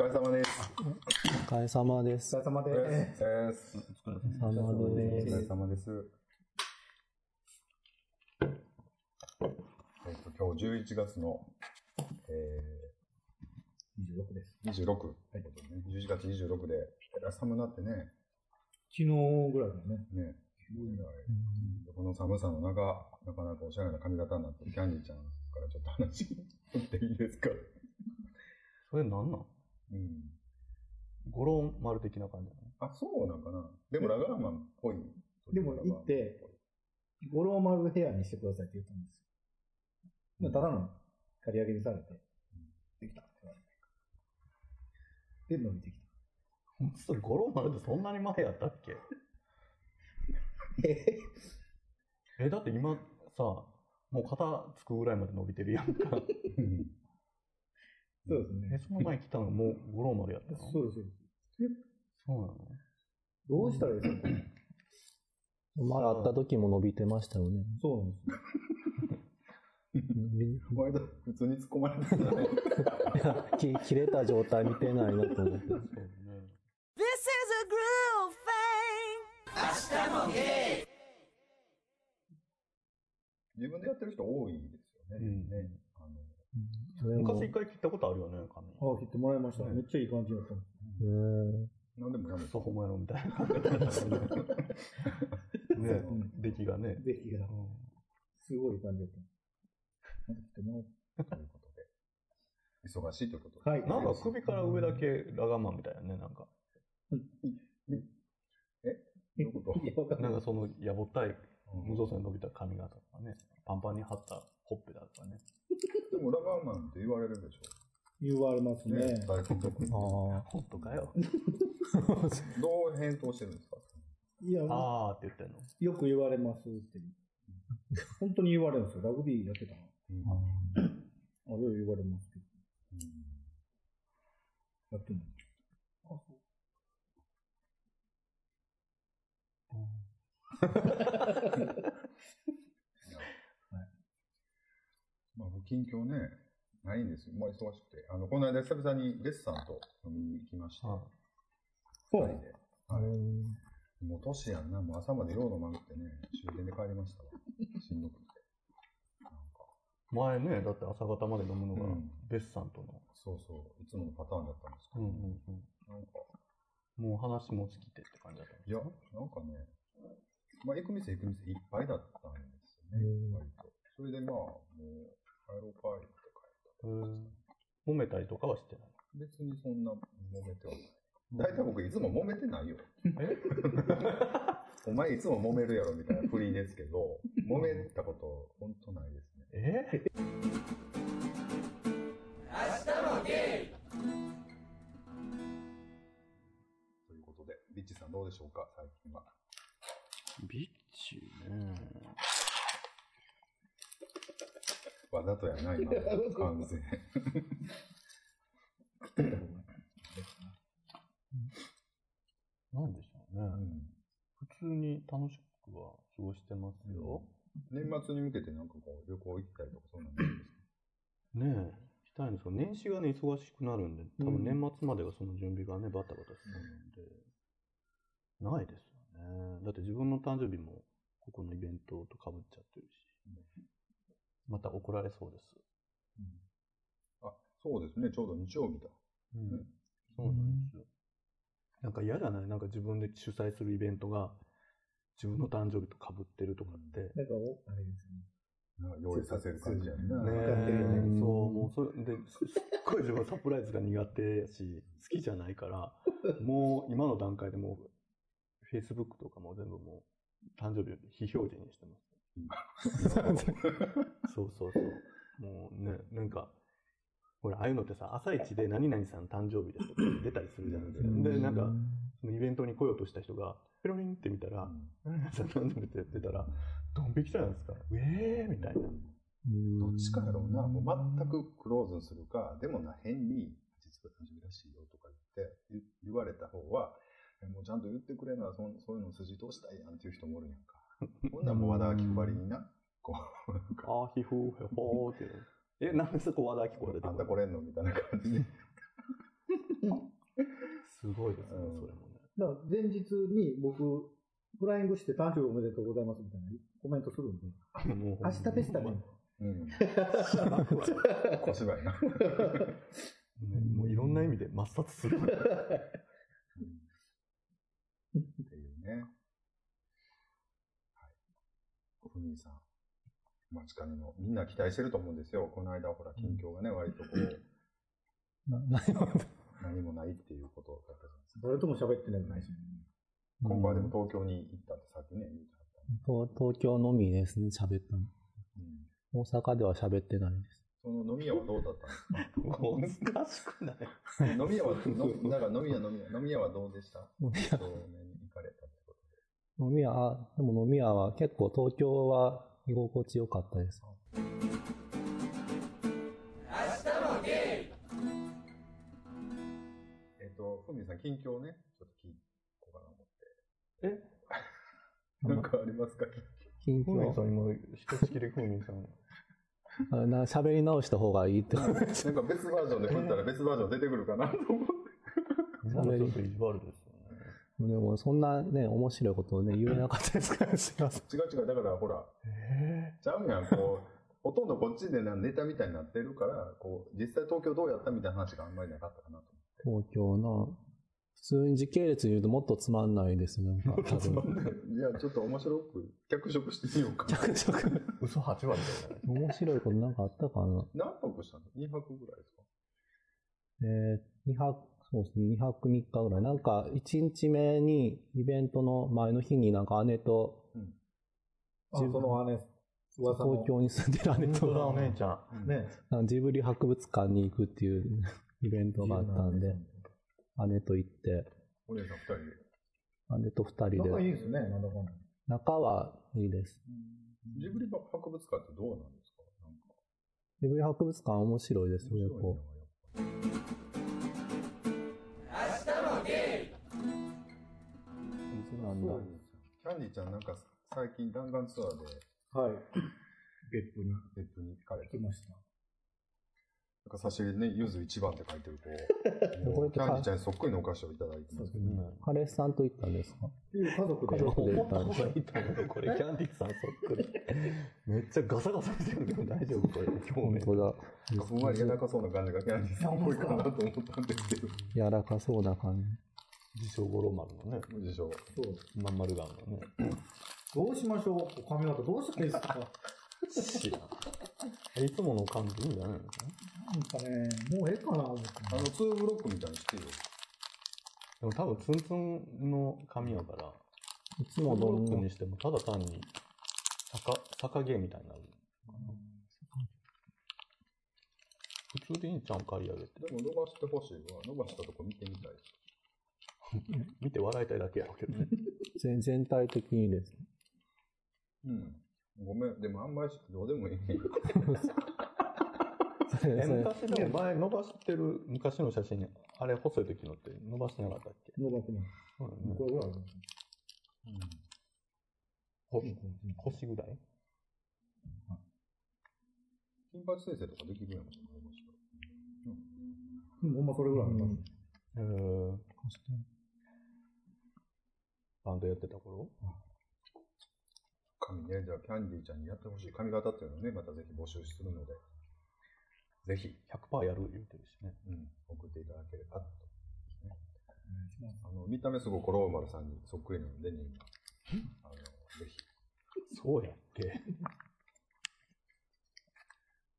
疲れ様です。お疲れ様です。お疲れ様お疲です。れ様です。お疲れお様です。疲れ様です。えっと、今日11月の、え26です。ー、26、はい、ね、11月26で、寒なってね、昨日ぐらいだね。ね、この寒さの中、なかなかおしゃれな髪型になってるキャンディーちゃんからちょっと話振っていいですか？それなんなん？うん。ゴロン丸的な感じなのあ、そうなんかな。でもラガーマンっぽい。でも行って、五郎丸ヘアにしてくださいって言ったんですよ。まあ、ただの刈り上げにされて、できたって言われて。で、伸びてきた。それゴロン丸ってそんなに前やったっけ？え？え、だって今さ、もう肩つくぐらいまで伸びてるやんか。そうですね。その前来たのもうゴロン丸やったの？そうそうです。そうですなの？どうしたらいいですか？前会った時も伸びてましたよね。そうなんですよ。この間、普通に突っ込まれてたね。いやき切れた状態見てないなと思って。そうね。This is a groove thing. 自分でやってる人多いですよね。うんね昔一回切ったことあるよね、髪。ああ、切ってもらいました。ねめっちゃいい感じだった。えーなんでもやめて。ソホモやろみたいなね。出来がね。出来がう。んすごい感じだった。また切ってもらということで。忙しいということで。はいなんか首から上だけラガーマンみたいなね、なんか。どういうこと？なんかそのやぼったい、うん無造作に伸びた髪型とかね、パンパンに張ったほっぺだとかね。でもラガーマンって言われるでしょ。言われますね。最近特に。ああ。ほんとかよ。どう返答してるんですか？いや、あーって言ってんの？よく言われますって。本当に言われるんですよ。ラグビーやってたの。うんあ、よく言われますけど。うんやってない。あ、そう。まあ、僕近況ね、ないんですよ。もう忙しくて。あの、この間久々にデッサンと飲みに行きまして。はそう二人で。はい。もう年やんな。もう朝までよう飲まなくてね、終電で帰りましたわ。しんどくて。なんか、前ね、だって朝方まで飲むのがうん、ベッサンとの。そうそう、いつものパターンだったんですけど、うんうんうん。なんか、もう話も尽きてって感じだったんですいや、なんかね、まあ、行く店行く店いっぱいだったんですよね、うん割と。それでまあ、もう、帰ろうか、言って帰った。へー揉めたりとかはしてない。別にそんな揉めてはない。大体僕いつも揉めてないよ。え？お前いつも揉めるやろみたいな振りですけど、揉めたこと本当ないですね。え？ということで、ビッチさんどうでしょうか、最近は。ビッチね。わざとやな、今の。完全。なんでしょうね。うん普通に楽しくは過ごしてますよ。年末に向けてなんかこう、旅行行ったりとかそうなんですか？ねえ、したいんですけど、年始がね、忙しくなるんで、多分年末までがその準備がね、バタバタするんで、ないですよね。だって自分の誕生日も、ここのイベントと被っちゃってるし、また怒られそうです。あ、そうですね、ちょうど日曜日だ。うん、そうなんですよ。なんか嫌じゃない？なんか自分で主催するイベントが、自分の誕生日と被ってるとかって。なんか、お、あれですね。なんか用意させる感じやんな。ねねえ、そう、もうそれで、すすっごい自分はサプライズが苦手やし、好きじゃないから、もう今の段階でもう、Facebook とかも全部もう、誕生日非表示にしてます。そうそうそう。もうね、なんか、ほら、ああいうのってさ、朝一で何々さん誕生日ですとか出たりするじゃないですか。で、なんか、そのイベントに来ようとした人が、ペロリンって見たら、何々さん誕生日って出たら、ドン引きじゃないですか。うえーみたいな。どっちかやろうな。もう全くクローズにするか、でもな、変に、実は誕生日らしいよとか言って、言言われた方は、えもうちゃんと言ってくれな、そんそういうの筋通したいやんっていう人もおるやんか。ほんならもう和田明子ばりにな、こう、なんか、あーひふーへほーって。え、なんでそこ和田アキ子が出てくるあんたこれんのみたいな感じで。前日に僕、フライングして誕生日おめでとうございますみたいなコメントするんで、もう明日でしたね。小芝居な。ねもういろんな意味で抹殺する。っていうね。はい。ふみさん。待ちかねの、みんな期待してると思うんですよ。この間、ほら、近況がね、割とこう、な何を何もないっていうことだったじゃないですか。誰とも喋ってないし。今回はでも東京に行ったってさっきね、言ってはった東東京のみですね、喋ったの。うん。大阪では喋ってないです。その飲み屋はどうだったんですか？難しくない飲み屋は、の だから飲み屋飲み屋、飲み屋はどうでした？飲み屋飲み屋、あでも飲み屋は結構東京は居心地良かったです。で。えっ、と、ふみさん、近況ね、ちょっと聞こうかな思って。え？なんかありますか？近況？ふみさん、今、ひとしきりふみさん。あな喋り直した方がいいって。なんか別バージョンで振ったら別バージョン出てくるかなと思って。今のちょっと意地悪です。でもそんなね、面白いことをね、言えなかったですから、すいません。違う違う、だからほら、えちゃうやん、こう、ほとんどこっちでなネタみたいになってるから、こう、実際東京どうやったみたいな話があんまりなかったかなと東京の、普通に時系列に言うともっとつまんないです、なんか、多分。思って。じゃあちょっと面白く脚色してみようかな。脚色ー、嘘8割だよね。面白いことなんかあったかな？何泊したの ?2 泊ぐらいですか？えー、2泊、そうですね、2泊3日ぐらい。なんか、1日目に、イベントの前の日になんか姉と、あ、その姉。東京に住んでる姉本当だ、おと、姉ちゃん。ね。なんかジブリ博物館に行くっていうイベントがあったんで、姉と行って、お姉さん2人で。姉と2人で。仲いいですね、なんだかんだ。仲はいいです。ジブリ博物館ってどうなんですかなんか。ジブリ博物館面白いですよ、面白いなんだな。そう。ですよキャンディーちゃんなんか最近弾丸ツアーではい。別府に別府に行かれて来、ました。なんか差し入れね、ゆず一番って書いてる こキャンディーちゃんにそっくりのお菓子をいただいてますけど、彼氏さんと行ったんですか？家族で。家族で行ったんですよこれ、キャンディーさんそっくり。めっちゃガサガサしてるけど大丈夫これ、表面。本当だ。ふんわり柔らかそうな感じがキャンディーさんっぽいかなと思ったんですけど、柔らかそうな感じ。自称五郎丸のね、でしょう。そう。まん丸顔のね。どうしましょう髪型どうしたらいいですか知らん。いつもの感じいいんじゃないのなんかね、もうええかな思って。あの、ツーブロックみたいにしてよ。でも多分ツンツンの髪やから、いつもどんなブロックにしてもただ単に逆、逆毛みたいになる。普通でいいんちゃう？ん刈り上げて。でも伸ばしてほしいわ。伸ばしたとこ見てみたいです。見て笑いたいだけやろうけどね。全全体的にです。うん。ごめん。でもあんまりどうでもいい。え、昔でも前伸ばしてる昔の写真、あれ細い時のって伸ばしてなかったっけ？伸ばしてます。そうだよねこれぐらいありますね。こ腰ぐらい？金八先生とかできるやん。伸ばしたらうん、ほんまそれぐらいあります。えー、バンドやってた頃？髪ね、じゃあキャンディーちゃんにやってほしい髪型っていうのをね、またぜひ募集するので、ぜひ、100%やる言うてるしね。うん、送っていただければと。ねあの、見た目すごくローマルさんにそっくりなので、みんな。あの、ぜひ、そうやっけ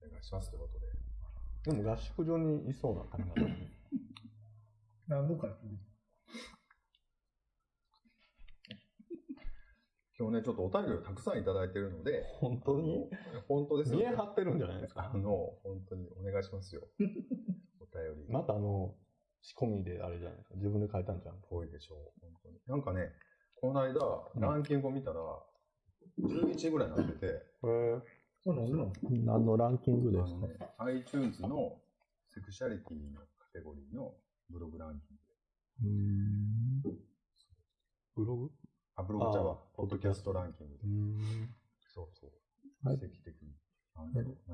お願いしますということで。でも合宿場にいそうな髪型ね。何度かやってる今日ね、ちょっとお便りをたくさんいただいているので、本当に？本当ですよ、見え張ってるんじゃないですか？あ。の、本当にお願いしますよ。お便り。またあの、仕込みであれじゃないですか？自分で書いたんじゃん。多いでしょう、本当に。なんかね、この間、ランキングを見たら、11位ぐらいになってて、へえ。これ何なの何のランキングですか？あのね、iTunes のセクシャリティのカテゴリーのブログランキング。うーん。ブログ？あ、ブログじゃあわ、ポッドキャストランキングで。ん。そうそう。はい奇跡的に。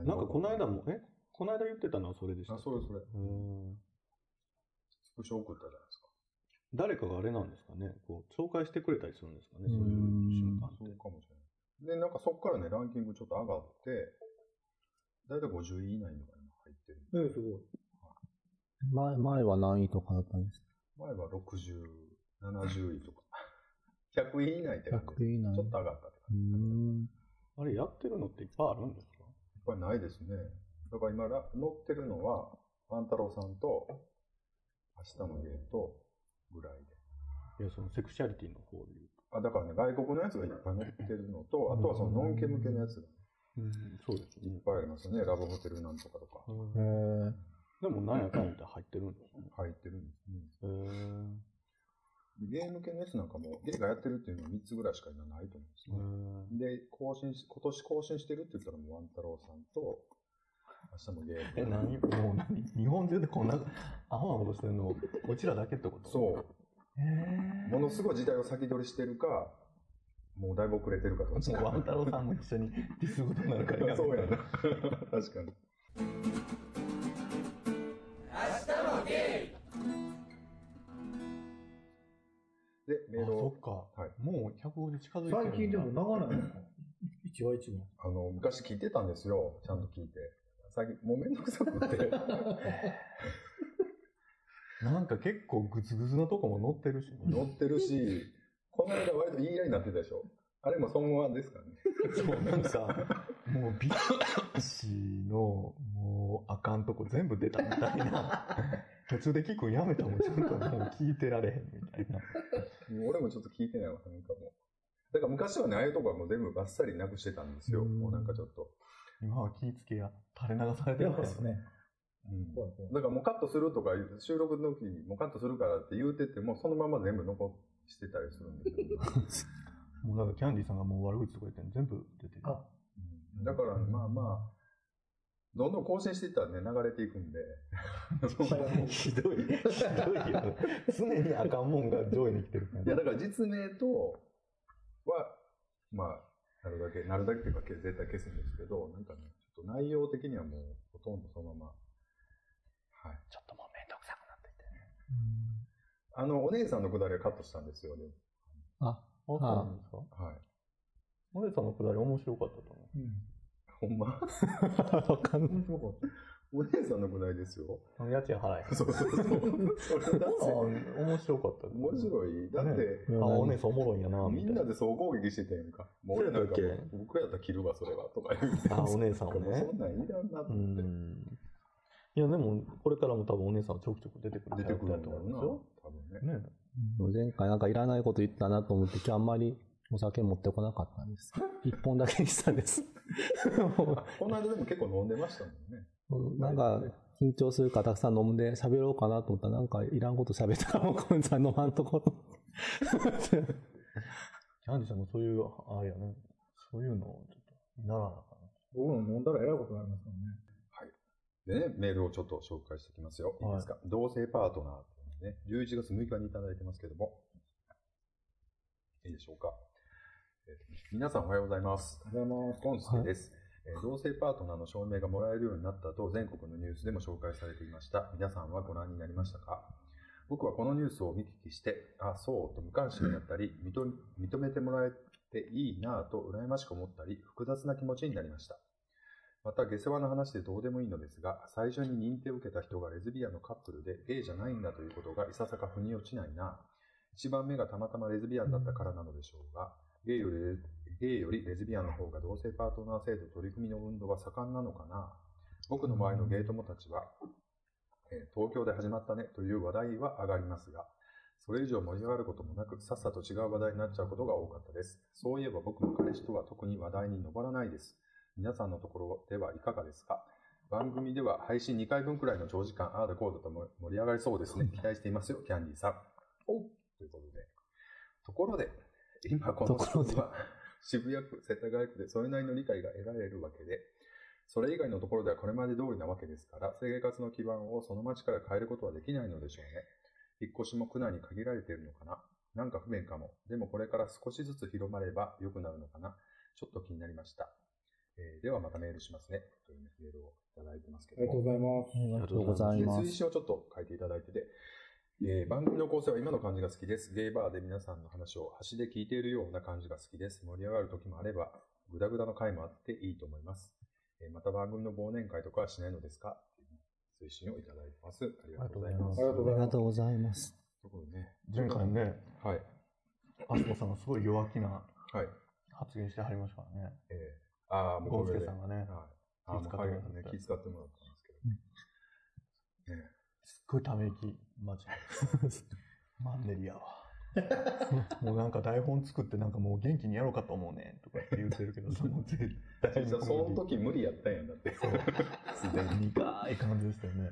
なんかこの間も、え？この間言ってたのはそれでした。あ、それそれ。うーん。スクショ送ったじゃないですか。誰かがあれなんですかね、こう、紹介してくれたりするんですかね、そういううん瞬間って。そうかもしれない。で、なんかそこからね、ランキングちょっと上がって、だいたい50位以内には今入ってる。ええ、すごい。前前は何位とかだったんです前は60、70位とか。100位以内ってか感じ ?100 位以内。ちょっと上がったってう感じ。ん。あれ、やってるのっていっぱいあるんですか？これないですね。だから今ら乗ってるのは、万太郎さんと、明日のゲートぐらいで。いや、そのセクシャリティの方で言うあ、だからね、外国のやつがいっぱい乗ってるのと、あとはそのノンケ向けのやつがと。うん、そうですねいっ。ぱいありますよね。ラブホテルなんとかとかへえ。でも、なんやかんやって入ってるんですね。入ってるんですね。へゲーム系のやつなんかも、ゲーがやってるっていうのは3つぐらいしか今ないと思うんですね。で、更新し、今年更新してるって言ったらもうワン太郎さんと、明日のゲーム。え、何？もう何？日本中でこんなアホなことしてるの、こちらだけってこと？そう。へものすごい時代を先取りしてるか、もうだいぶ遅れてるかどっちか。ワン太郎さんも一緒にディスことになるから そうやな。確かに。で、メールあ、そをっ、か。はいもう150近づいてる最近でも長ないですか？一話一話。あの、昔聞いてたんですよ。ちゃんと聞いて。最近、もうめんどくさくって。なんか結構グツグツなとこも載ってるし、ね。乗ってるし、この間割と言い合いになってたでしょ。あれもそのままですかね。そう、なんか、もうビッチの、もうあかんとこ全部出たみたいな。途中で聞くんやめたもん、ちゃんともう聞いてられへんみたいな。もう俺もちょっと聞いてないわ、なんかもう。だから昔はね、ああいうとこはもう全部バッサリなくしてたんですよ。うんもうなんかちょっと。今は気ぃつけや、垂れ流されてやるからですね。うだからもうカットするとか収録の時にもうカットするからって言うてても、そのまま全部残してたりするんですよ。もうなんかキャンディーさんがもう悪口とか言って全部出てる。あうんだからまあまあ、どんどん更新していったらね、流れていくんで。ひどい、ひどいよ。常にあかんもんが上位に来てる感じいや、だから実名とは、まあ、なるだけ、なるだけっていうか、け絶対消すんですけど、なんかね、ちょっと内容的にはもう、ほとんどそのまま。はい。ちょっともうめんどくさくなってきて。あの、お姉さんのくだりはカットしたんですよね。あ、あ、そうなんですか？はい。お姉さんのくだり面白かったと思うん。ほんまわかんない。面白かった。お姉さんのくだりですよ。う。家賃払え。そうそうそう。それだって、あ面白かった。面白い。だって、ねあ、お姉さんおもろいんやな、みたいな。みんなで総攻撃してたやんか。もう俺なんか僕やったら切るわ、それは。とか言って。あお姉さんをねそんなんいらんなとう思って。ん。いや、でも、これからも多分お姉さんはちょくちょく出てくる出てくるんだとろうな。思多分ね。うんですよ。ね前回なんかいらないこと言ったなと思って、今日あんまりお酒持ってこなかったんです。一本だけにしたんです。あ この間でも結構飲んでましたもんね。なんか、緊張するからたくさん飲んで喋ろうかなと思ったら、なんかいらんこと喋ったらもうこんさん飲まんところ。キャンディさんもそういう、あれやね、そういうのをちょっと見習わなあかんな僕も飲んだら偉いことになりますからね。でね、メールをちょっと紹介していきますよ。いいですか、同性パートナーね、11月6日にいただいてますけども。いいでしょうか？えー皆さんおはようございます。ありがとうございます。ゴンスケです、えー同性パートナーの証明がもらえるようになったと全国のニュースでも紹介されていました。皆さんはご覧になりましたか？僕はこのニュースを見聞きして、あ、そうと無関心だったり、認認めてもらえていいなぁと羨ましく思ったり、複雑な気持ちになりました。また、下世話な話でどうでもいいのですが、最初に認定を受けた人がレズビアンのカップルでゲイじゃないんだということがいささか腑に落ちないな。一番目がたまたまレズビアンだったからなのでしょうが、ゲイよりレゲイよりレズビアンの方が同性パートナー制度取り組みの運動は盛んなのかな？僕の周りのゲイ友たちは、えー東京で始まったねという話題は上がりますが、それ以上盛り上がることもなく、さっさと違う話題になっちゃうことが多かったです。そういえば僕の彼氏とは特に話題に上らないです。皆さんのところではいかがですか？番組では配信2回分くらいの長時間、ああだこうだと盛り上がりそうですね。期待していますよ、キャンディーさん。おということで。ところで、今このところでは渋谷区、世田谷区でそれなりの理解が得られるわけで、それ以外のところではこれまで通りなわけですから、生活の基盤をその町から変えることはできないのでしょうね。引っ越しも区内に限られているのかななんか不便かも。でもこれから少しずつ広まれば良くなるのかなちょっと気になりました。えーではまたメールしますね。というねメールをいただいてますけども。ありがとうございます。ありがとうございまです推す。進をちょっと書いていただいてて、えー番組の構成は今の感じが好きです。ゲイバーで皆さんの話を端で聞いているような感じが好きです。盛り上がる時もあれば、グダグダの回もあっていいと思います。えーまた番組の忘年会とかはしないのですか？推進をいただいてます。ありがとうございます。ありがとうございます。ありがとうございます。ところでね。前回ね、はい。あすこさんがすごい弱気なはい。発言してはりましたからね。えー、ああ、もうゴンスこれで。はい。ケさんがね、はいもらってね、気遣ってもらったんですけど。ねすっごいため息、マジで。マンネリやわ。もうなんか台本作ってなんかもう元気にやろうかと思うねとかって言ってるけど、その絶対その時無理やったんやんだって。すでに。苦い感じでしたよね。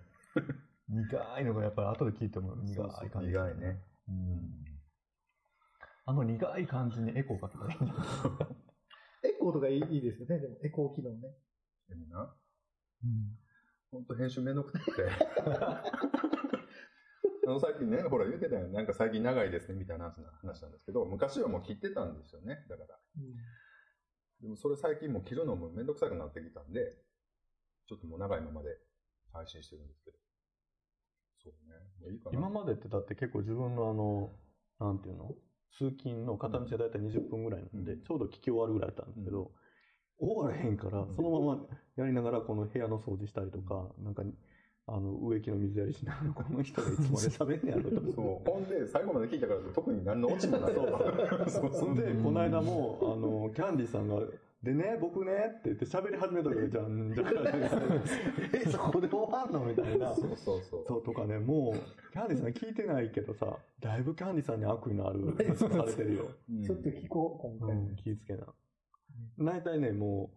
苦いのがやっぱり後で聞いても苦い感じでした苦いね。うん。あの苦い感じにエコーかけたエコーとかいいいいですよね。でもエコー機能ね。でもな、うんほんと編集めんどくさくて。あの、さっきね、ほら言ってたよ。なんか最近長いですね、みたいな話なんですけど、昔はもう切ってたんですよね。だから。でもそれ最近もう切るのもめんどくさくなってきたんで、ちょっともう長いままで配信してるんですけど。そうね。もういいかな。今までってだって結構自分のあの、なんていうの？通勤の片道でだいたい20分ぐらいなんで、うんちょうど聞き終わるぐらいだったんですけど、終わらへんから、そのままやりながらこの部屋の掃除したりとか、なんか、あの、植木の水やりしながら、この人がいつまで喋んねやろと思って。そう。ほんで、最後まで聞いたから特に何のオチもない。そうそんで、この間も、あの、キャンディーさんが、でね、僕ね、って言って喋り始めたから、じゃん、じゃん、え、そこで終わんのみたいな。そうそうそう。そうとかね、もう、キャンディーさん聞いてないけどさ、だいぶキャンディーさんに悪意のある 話されてるよ。うんちょっと聞こう、今回。うん、気ぃつけな。大体ね、も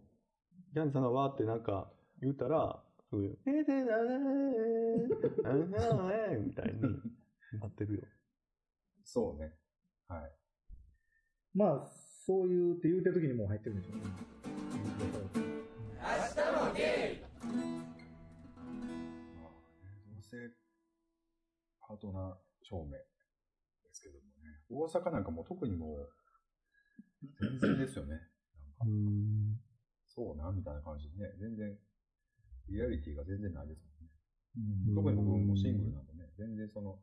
う、キャンディーさんがわーってなんか言うたら、すぐ、えでだねー、あんなーみたいになってるよ。そうね。はい。まあ、そういうって言うてる時にもう入ってるんでしょうね。まあね、同性パートナー証明ですけどもね。大阪なんかもう特にもう、全然ですよね。なんかうんそうな、みたいな感じでね。全然、リアリティが全然ないですもんね。うん特に僕もシングルなんでね、全然その、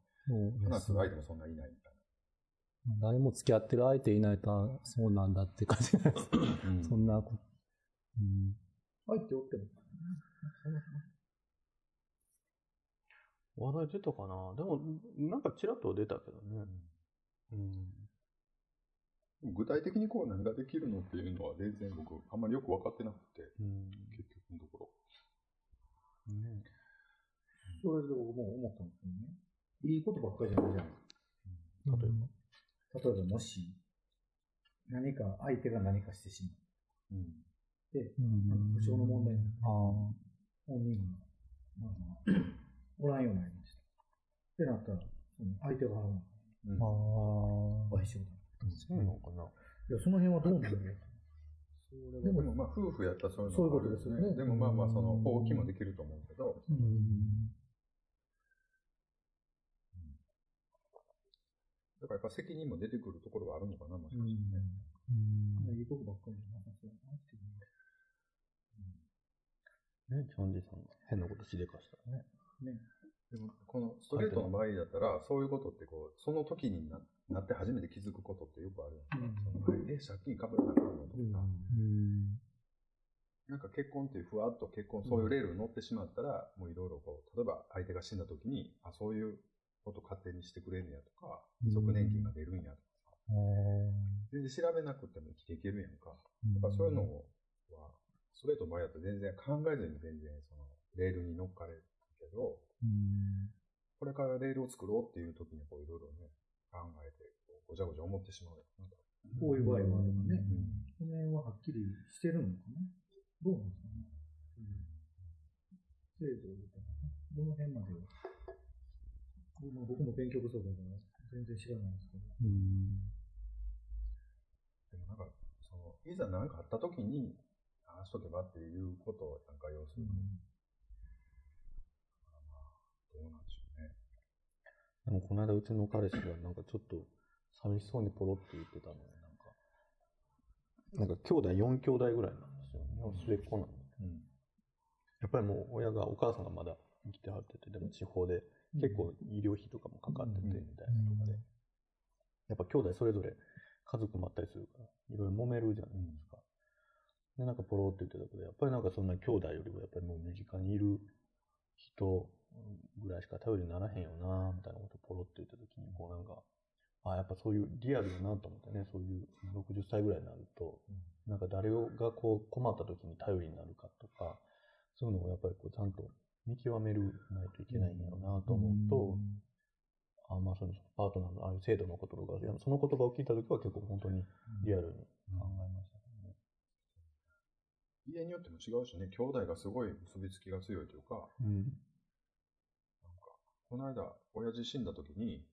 話する相手もそんないないみたい誰も付き合ってる相手いないと、あそうなんだって感じじゃないですか。な。そんなこと。うん入っておっても。話題出たかな？でも、なんかちらっと出たけどね。うん。具体的にこう何ができるのっていうのは全然僕あんまりよく分かってなくて、うん。結局のとこねそれで僕も思ったんですけどね。いいことばっかりじゃないじゃないですか。例えば。例えばもし、何か、相手が何かしてしまろ。うん。って、うんなんか故障の問題になってああ本人が、まあまあ、おらんようになりました。ってなったら、その相手が払うのうんああ賠償だ。そうなのかないや、その辺はどうなんだろう？でもまあ夫婦やったらそういうのそういうことですよね。でもまあまあその放棄もできると思うけど、うん。だからやっぱ責任も出てくるところがあるのかな、もしかして。ね。うん。いいことばっかりじゃなさそうだなっていう。ね、キャンディーさん。が変なことしでかしたらね。でもこのストレートの場合だったら、そういうことってこう、その時にななって初めて気づくことってよくあるやんか。そのえ、借金かぶらなあかんのとか、うんなんか結婚っていうふわっと結婚、そういうレールに乗ってしまったら、もういろいろこう、例えば相手が死んだ時に、あ、そういうこと勝手にしてくれんねやとか、うん即年金が出るんやとかさ、全然調べなくても生きていけるやんか。やっぱそういうのは、ストレートの場合だと全然考えずに全然その、レールに乗っかれるけど、うんこれからレールを作ろうっていう時にこういろいろね、考えて、こうごちゃごちゃ思ってしまうよなと。こういう場合もあるとかね。うんその辺ははっきりしてるのかな？どうなんですかね？制度みたいなね。どの辺までは。まあ僕も勉強不足だから全然知らないんですけど。うんでもなんか、その、いざ何かあった時に、ああしとけばっていうことをなんか要するに、まあまあ、どうなんでしょうね。でもこの間うちの彼氏がなんかちょっと寂しそうにポロって言ってたのよなんか。なんか兄弟4兄弟ぐらいなんですよ。末っ子なの。うん。やっぱりもう親が、お母さんがまだ生きてはってて、でも地方で結構医療費とかもかかってて、みたいなとかで。やっぱ兄弟それぞれ家族もあったりするから、いろいろ揉めるじゃないですか。で、なんかポロって言ってたけど、やっぱりなんかそんな兄弟よりもやっぱりもう身近にいる人ぐらいしか頼りにならへんよな、みたいなことをポロって言った時に、こうなんか、あ、やっぱそういうリアルだなと思ってね、そういう60歳ぐらいになると、なんか誰がこう困った時に頼りになるかとか、そういうのをやっぱりこうちゃんと見極めるないといけないんやろうなと思うと、あまあそのパートナーのああいう制度のこととか、その言葉を聞いた時は結構本当にリアルに考えましたね。家によっても違うしね、兄弟がすごい結びつきが強いというか、うん。この間、親父死んだ時に、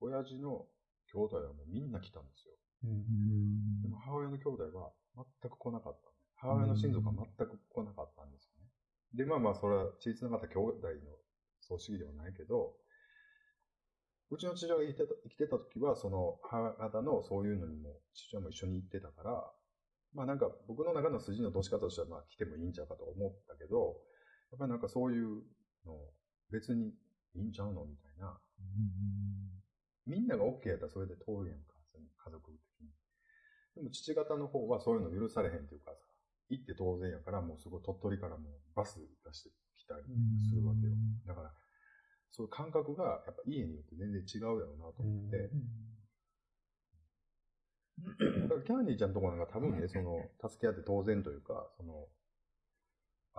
親父の兄弟はもうみんな来たんですよ。うん。でも母親の兄弟は全く来なかった、母親の親族は全く来なかったんですよね。で、まあまあ、それは血つながった兄弟の葬式ではないけど、うちの父親が生きてた生きてた時は、その母方のそういうのにも父親も一緒に行ってたから、まあなんか僕の中の筋の出し方としてはまあ来てもいいんちゃうかと思ったけど、やっぱりなんかそういうの別にいいんちゃうの？みたいな。みんなが OK やったらそれで通るやんか、その家族的に。でも父方の方はそういうの許されへんというかさ、行って当然やからもうすごい鳥取からもうバス出してきたりするわけよ。だから、そういう感覚がやっぱ家によって全然違うやろうなと思って、だからキャンディーちゃんのところなんか多分ね、その、助け合って当然というか、その、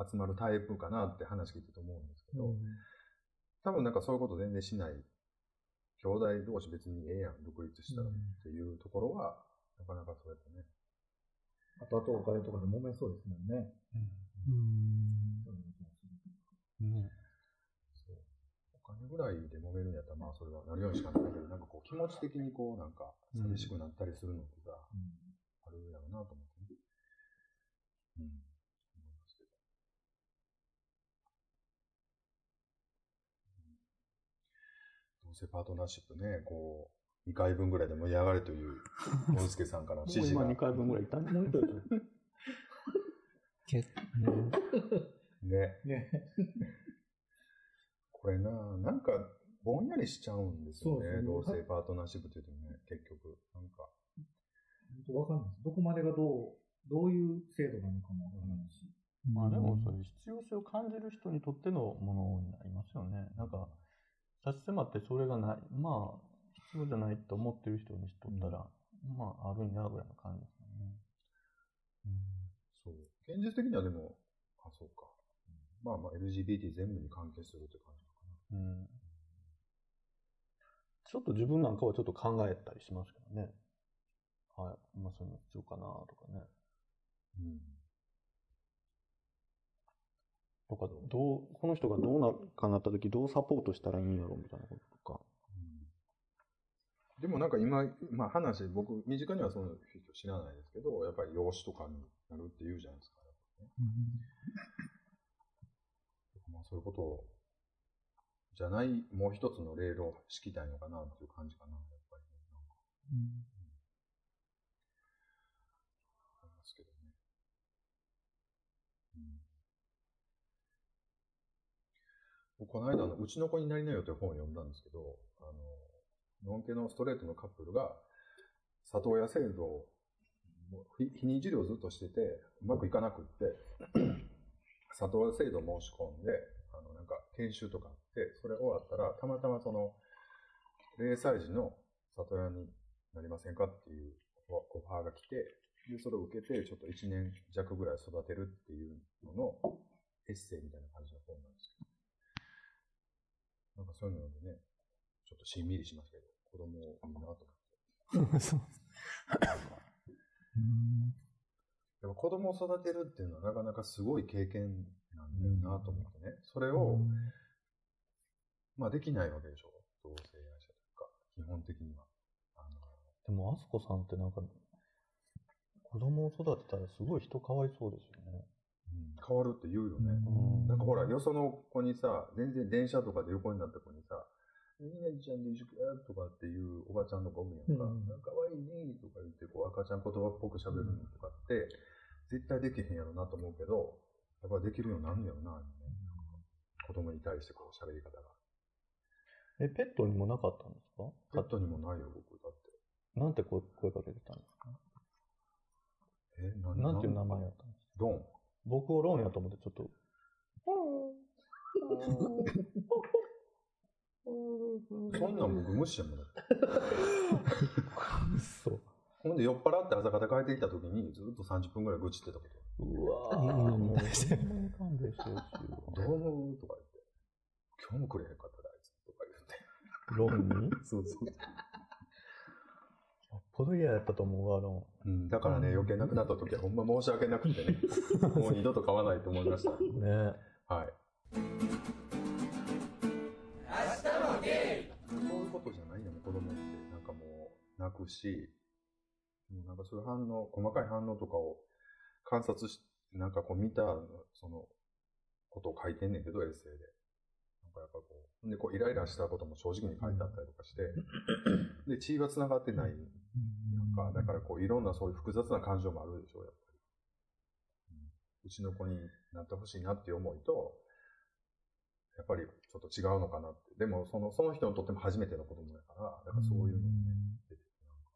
集まるタイプかなって話聞いてると思うんですけど、多分なんかそういうこと全然しない、兄弟同士別にええやん、独立したらっていうところは、なかなかそうやってね。あとあとお金とかで揉めそうですもんね。ねそう。お金ぐらいで揉めるんやったら、まあそれはなるようにしかないけど、なんかこう気持ち的にこうなんか寂しくなったりするのってさ、あるやろうなと思ってね。うん。思いますけど。うんどうせパートナーシップね、こう、2回分ぐらいで盛り上がるという、大輔さんからの指示が。2回分ぐらいいたんもう一人けね。ね。これな、なんか、ぼんやりしちゃうんですよね。ね同性パートナーシップって言うとね、結局。なんか、本当わかんないです。どこまでがどう、どういう制度なのかもわからないし。まあでもそういう必要性を感じる人にとってのものになりますよね。なんか、差し迫ってそれがない、まあ、必要じゃないと思ってる人にしとったら、まあ、あるんやぐらいの感じですよね。そう。現実的にはでも、あ、そうか。うんまあまあ、LGBT 全部に関係するって感じかな。うん。ちょっと自分なんかはちょっと考えたりしますけどね。はい。まあ、そういうの必要かなとかね。うん。とか、どう、この人がどうなるかなった時どうサポートしたらいいんやろみたいなこととか。でもなんか今、まあ話、僕、身近にはその人知らないですけど、やっぱり養子とかになるって言うじゃないですか。やっぱねまあそういうことを、じゃない、もう一つのレールを敷きたいのかなっていう感じかな、やっぱりね。なんかありますけどね。うん。この間の、うちの子になりなよという本を読んだんですけど、あの、のんけのストレートのカップルが、里親制度を、もうひ避妊治療をずっとしてて、うまくいかなくって、里親制度を申し込んで、あの、なんか、研修とかあって、それ終わったら、たまたまその、0歳児の里親になりませんかっていうオファーが来て、で、それを受けて、ちょっと1年弱ぐらい育てるっていうののエッセイみたいな感じの本なんですけど。なんかそういうのでね、ちょっとしんみりしますけど、子供いいなと思って。そう。でも子供を育てるっていうのはなかなかすごい経験なんだよなと思ってね。それを、まあできないわけでしょ。同性愛者というか、基本的には。でも、あすこさんってなんか、子供を育てたらすごい人かわいそうですよね。うん変わるって言うよね。うんなんかほら、よその子にさ、全然電車とかで横になった子にさ、みなちゃんで一緒やとかっていうおばちゃんの子おるやんか。うか可愛いねとか言って、こう赤ちゃん言葉っぽく喋るのとかって、絶対できへんやろなと思うけど、やっぱできるようになんねやろな、ね、子供に対してこう喋り方が。え、ペットにもなかったんですか？ペットにもないよ、僕。だって。なんて声声かけてたんですか？え、ななんていう名前やったんですか？ドン。僕をロンやと思ってちょっと。そん。なん。僕無視やもん。だって。そう。ほん。で酔っ払って朝方帰ってきた時にずっと30分ぐらい愚痴ってたこと。うわぁ、もう、勘弁してほしいわどう思うとか言って。今日もくれへん。かったで、あいつ。とか言って。ロンにそうそう。っぽど嫌やったと思うわ、ロうん、だからね、余計なくなった時はほんま申し訳なくてね。もう二度と買わないと思いました。ン。ねはい。そういうことじゃないよね、子供って。なんかもう、泣くし、もうなんかそういう反応、細かい反応とかを観察し、なんかこう見た、その、ことを書いてんねんけど、エッセイで。なんかやっぱこう、で、こうイライラしたことも正直に書いてあったりとかして、で、血が繋がってないやんか、だからこういろんなそういう複雑な感情もあるでしょ、やっぱり。うんうちの子になってほしいなっていう思いと、やっぱりちょっと違うのかなって。でも、その、その人にとっても初めての子供だから、だからそういうのがね、出てくるなんか。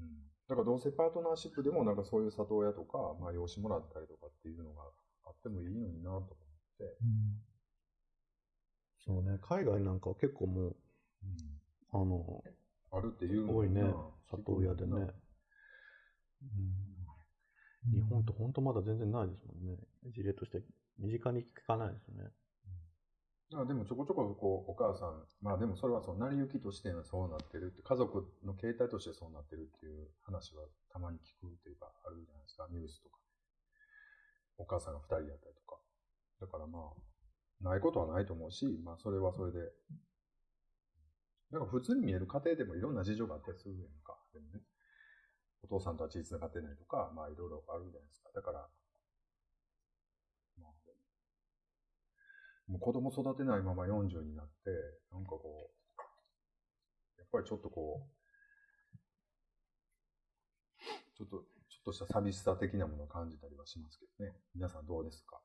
うん。だから同性パートナーシップでもなんかそういう里親とか、まあ養子もらったりとかっていうのがあってもいいのになと思って。そうね、海外なんかは結構もう、あの、あるっていうの多いねな、里親でね。日本って本当まだ全然ないですもんね。事例として身近に聞かないですよね。あでもちょこちょここうお母さん、まあでもそれはその成り行きとしてそうなってるって、家族の形態としてそうなってるっていう話はたまに聞くっていうかあるじゃないですか、ニュースとか。お母さんが二人やったりとか。だからまあ、ないことはないと思うし、まあそれはそれで。だか普通に見える家庭でもいろんな事情があったりするやんか。でもね。お父さんとは血繋がってないとか、まあいろいろあるじゃないですか。だから、まあ、もう子供育てないまま40になって、なんかこう、やっぱりちょっとこう、ちょっと、ちょっとした寂しさ的なものを感じたりはしますけどね。皆さんどうですか？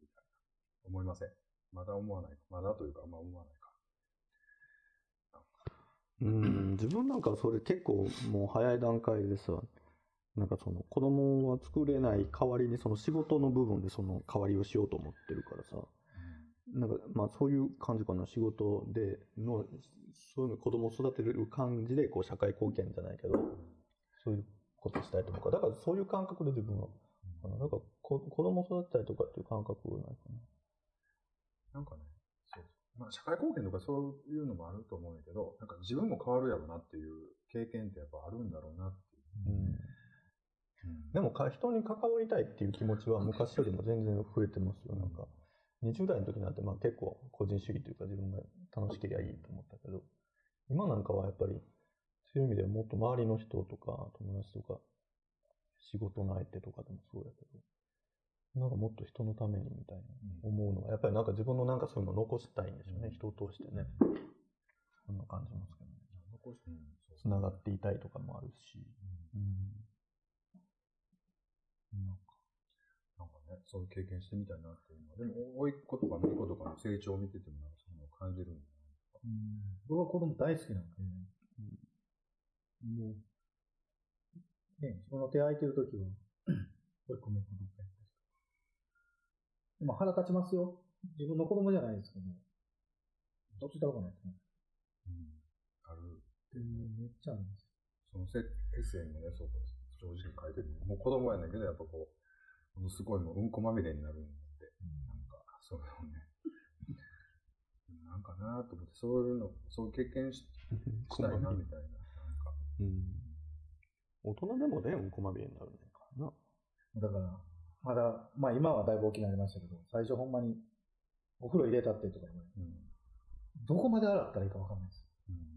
みたいな。思いません？まだ思わない？まだというか、まあ思わない。うん、自分なんかそれ結構もう早い段階でさ、なんかその子供は作れない代わりにその仕事の部分でその代わりをしようと思ってるからさ、なんかまあそういう感じかな、仕事での、そういうの子供を育てる感じでこう社会貢献じゃないけど、そういうことしたいと思うから、だからそういう感覚で自分は、なんかこ子供を育てたりとかっていう感覚はないかな。なんかね。まあ、社会貢献とかそういうのもあると思うんだけど、なんか自分も変わるやろなっていう経験ってやっぱあるんだろうなっていう。うんでもか人に関わりたいっていう気持ちは昔よりも全然増えてますよ。なんか、20代の時なんてまあ結構個人主義というか自分が楽しければいいと思ったけど、今なんかはやっぱり、そういう意味ではもっと周りの人とか友達とか、仕事の相手とかでもそうだけど、なんかもっと人のためにみたいな思うのが、やっぱりなんか自分のなんかそういうのを残したいんでしょうね、人を通してね。そんな感じますけどね。残しうん、そうつながっていたいとかもあるし。うんなんかね、そういう経験してみたいなっていうのは。でも、甥っ子とか姪っ子とかの成長を見てても、なんかそういうのを感じるんだよ僕は子供大好きなんで、もう、ね、自分の手空いてるときは、これ米粉どっかやったりとか。でも腹立ちますよ。自分の子供じゃないですけど、どっちだろうかなって思って。うん。ある。めっちゃあります。そのセエッセイにもね、そう正直に書いてる。もう子供やねんけど、やっぱこう、ものすごいもううんこまみれになるんで、なんか、それをね、なんかなと思って、そういうの、そういう経験ししたいな、みたいな。なんか、うん。大人でもね、うんこまみれになるねんからな。だから、まだ、まあ今はだいぶ大きくなりましたけど、最初ほんまに、お風呂入れたってとか言われてうん。どこまで洗ったらいいかわかんないです。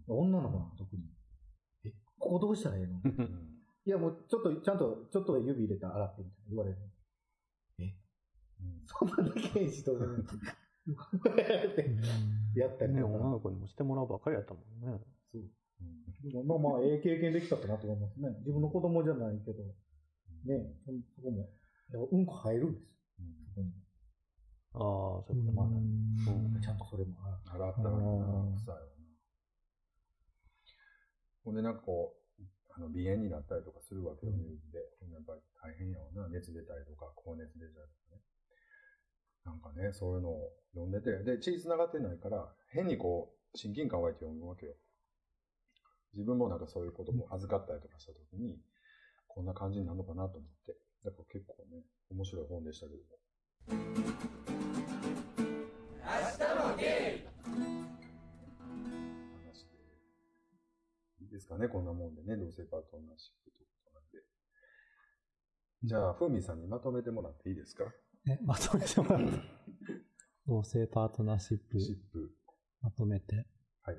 うん。女の子なんか特に。え、ここどうしたらいいの？うん。いやもうちょっと、ちゃんと、ちょっと指入れて洗ってみたいな言われる。うんそんなできへんし、当然。やったりね、とか。女の子にもしてもらうばっかりやったもんね。うんでもまあまあ、ええ経験できたかなと思いますね。自分の子供じゃないけど、ね、そそこも、うんこ入るんですよ、うんそこに。ああ、そういうこともある。うんちゃんとそれもある。あらあったらな、うんそうやろな。ほんでなんかこう、あの、鼻炎になったりとかするわけよ、乳児で。ほんでやっぱり大変やわな。熱出たりとか、高熱出たりとかね。なんかね、そういうのを読んでて、で、血繋がってないから、変にこう、親近感湧いて読むわけよ。自分もなんかそういうことも預かったりとかしたときに、こんな感じになるのかなと思って。だから結構ね、面白い本でしたけども。話で。いいですかね、こんなもんでね、同性パートナーシップということなんで。じゃあ、ふみさんにまとめてもらっていいですか？え、まとめてもらって。同性パートナーシップ、シップ。まとめて。はい。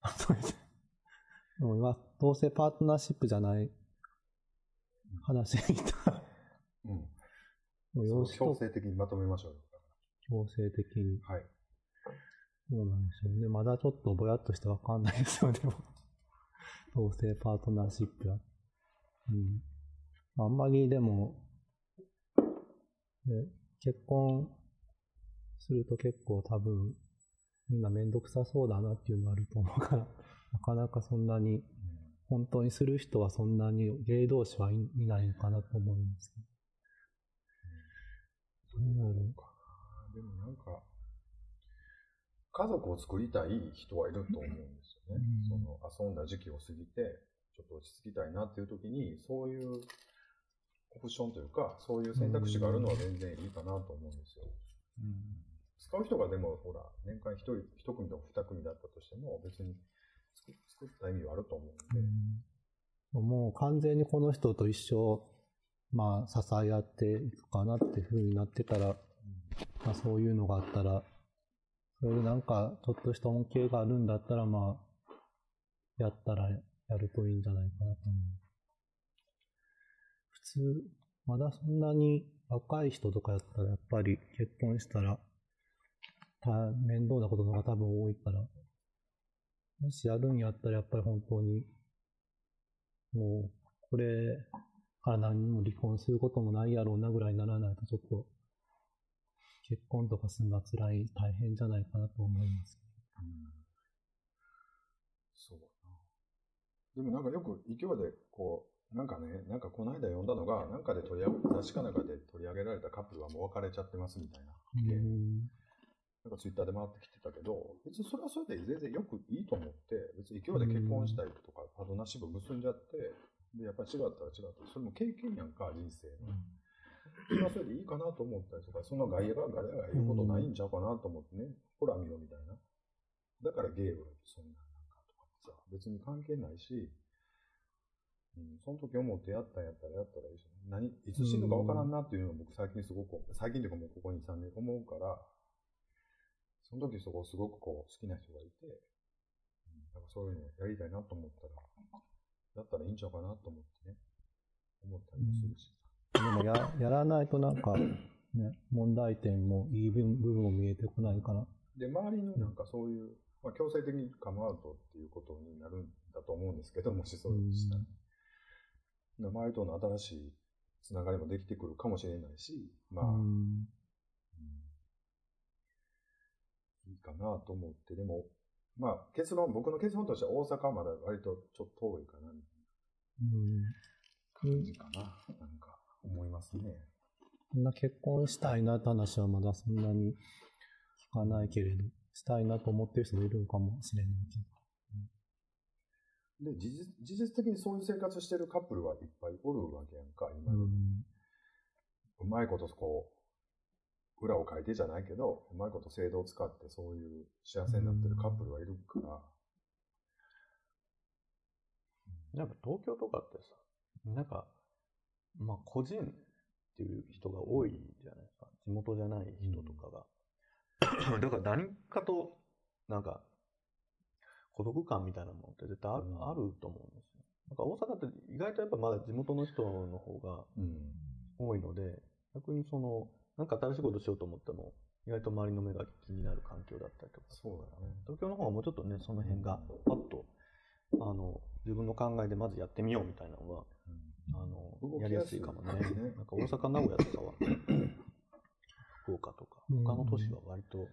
まとめて。でも今、同性パートナーシップじゃない話にいた。うん。もう養子と強制的にまとめましょうよ。強制的に。はい。そうなんでしょうね。まだちょっとぼやっとしてわかんないですよ、でも。同性パートナーシップは。うん。あんまりでも、で結婚すると結構多分、みんなめんどくさそうだなっていうのがあると思うから、なかなかそんなに、本当にする人はそんなにゲイ同士はいいないのかなと思います。どうなるでもなんか、家族を作りたい人はいると思うんですよね。うん。その遊んだ時期を過ぎて、ちょっと落ち着きたいなっていう時に、そういうオプションというか、そういう選択肢があるのは全然いいかなと思うんですよ。使う人がでも、ほら、年間一人、一組とか二組だったとしても、別に作作った意味はあると思うんで、うん。もう完全にこの人と一生、まあ、支え合っていくかなっていう風になってたら、まあ、そういうのがあったら、それでなんか、ちょっとした恩恵があるんだったら、まあ、やったらやるといいんじゃないかなと思う。普通、まだそんなに若い人とかやったら、やっぱり結婚したら、大面倒なことの方が多分多いから、もしやるんやったらやっぱり本当に、もう、これから何も離婚することもないやろうなぐらいにならないとちょっと、結婚とかするのは辛い、大変じゃないかなと思います。そうだな。でもなんかよく勢いで、こう、なんかね、なんかこの間読んだのが、なんかで取り上げ、雑誌かなんかで取り上げられたカップルはもう別れちゃってますみたいな。でうんなんかツイッターで回ってきてたけど、別にそれはそれで全然よくいいと思って、別に勢いで結婚したりとか、パートナーシップ結んじゃって、で、やっぱり違ったら違ったら、それも経験やんか、人生の。それはそれでいいかなと思ったりとか、そんな外野がガヤガヤ言うことないんちゃうかなと思ってね、ほら見ろみたいな。だからゲームそんななんかとかさ、別に関係ないし、うん、その時思ってやったんやったらやったらいいし、何、いつ死ぬかわからんなっていうのを僕最近すごく、最近というかもうここ2、3年思うから、その時そこすごくこう好きな人がいて、うん、なんかそういうのやりたいなと思ったら、だったらいいんちゃうかなと思ってね、思ったりもするし。でもや、やらないとなんか、ね、問題点もいい部分も見えてこないから。で、周りのなんかそういう、まあ、強制的にカムアウトっていうことになるんだと思うんですけど、もしそうしたら。で周りとの新しいつながりもできてくるかもしれないし、まあ、いいかなと思って、でも、まあ、結論、僕の結論としては大阪はまだ割とちょっと遠いかな、みたいうんな感じかな、なんか思いますね。そんな結婚したいなって話はまだそんなに聞かないけれど、したいなと思ってる人もいるのかもしれないけど。で、事実事実的にそういう生活してるカップルはいっぱいおるわけやんか、今でも。うん。うまいことこう、裏を書いてじゃないけど、うまいこと制度を使ってそういう幸せになってるカップルはいるから、なんか東京とかってさ、なんか、まあ個人っていう人が多いじゃないですか。地元じゃない人とかが。だから何かと、なんか、孤独感みたいなものって絶対ある,、うんあると思うんですよ。なんか大阪って意外とやっぱまだ地元の人の方がうん。多いので、逆にその、なんか新しいことしようと思っても、意外と周りの目が気になる環境だったりとか。そうだね。東京の方はもうちょっとね、その辺がパッと、あの、自分の考えでまずやってみようみたいなのは、あの、やりやすいかもね。なんか大阪、名古屋とかは、福 福岡とか、うん他の都市は割と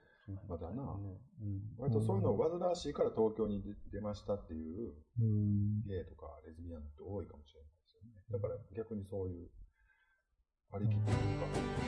まだなね。うん。割とそういうのを煩わしいから東京に出出ましたっていううん。ゲイとかレズビアンって多いかもしれないですよね。だから逆にそういう、張り切ってるとか。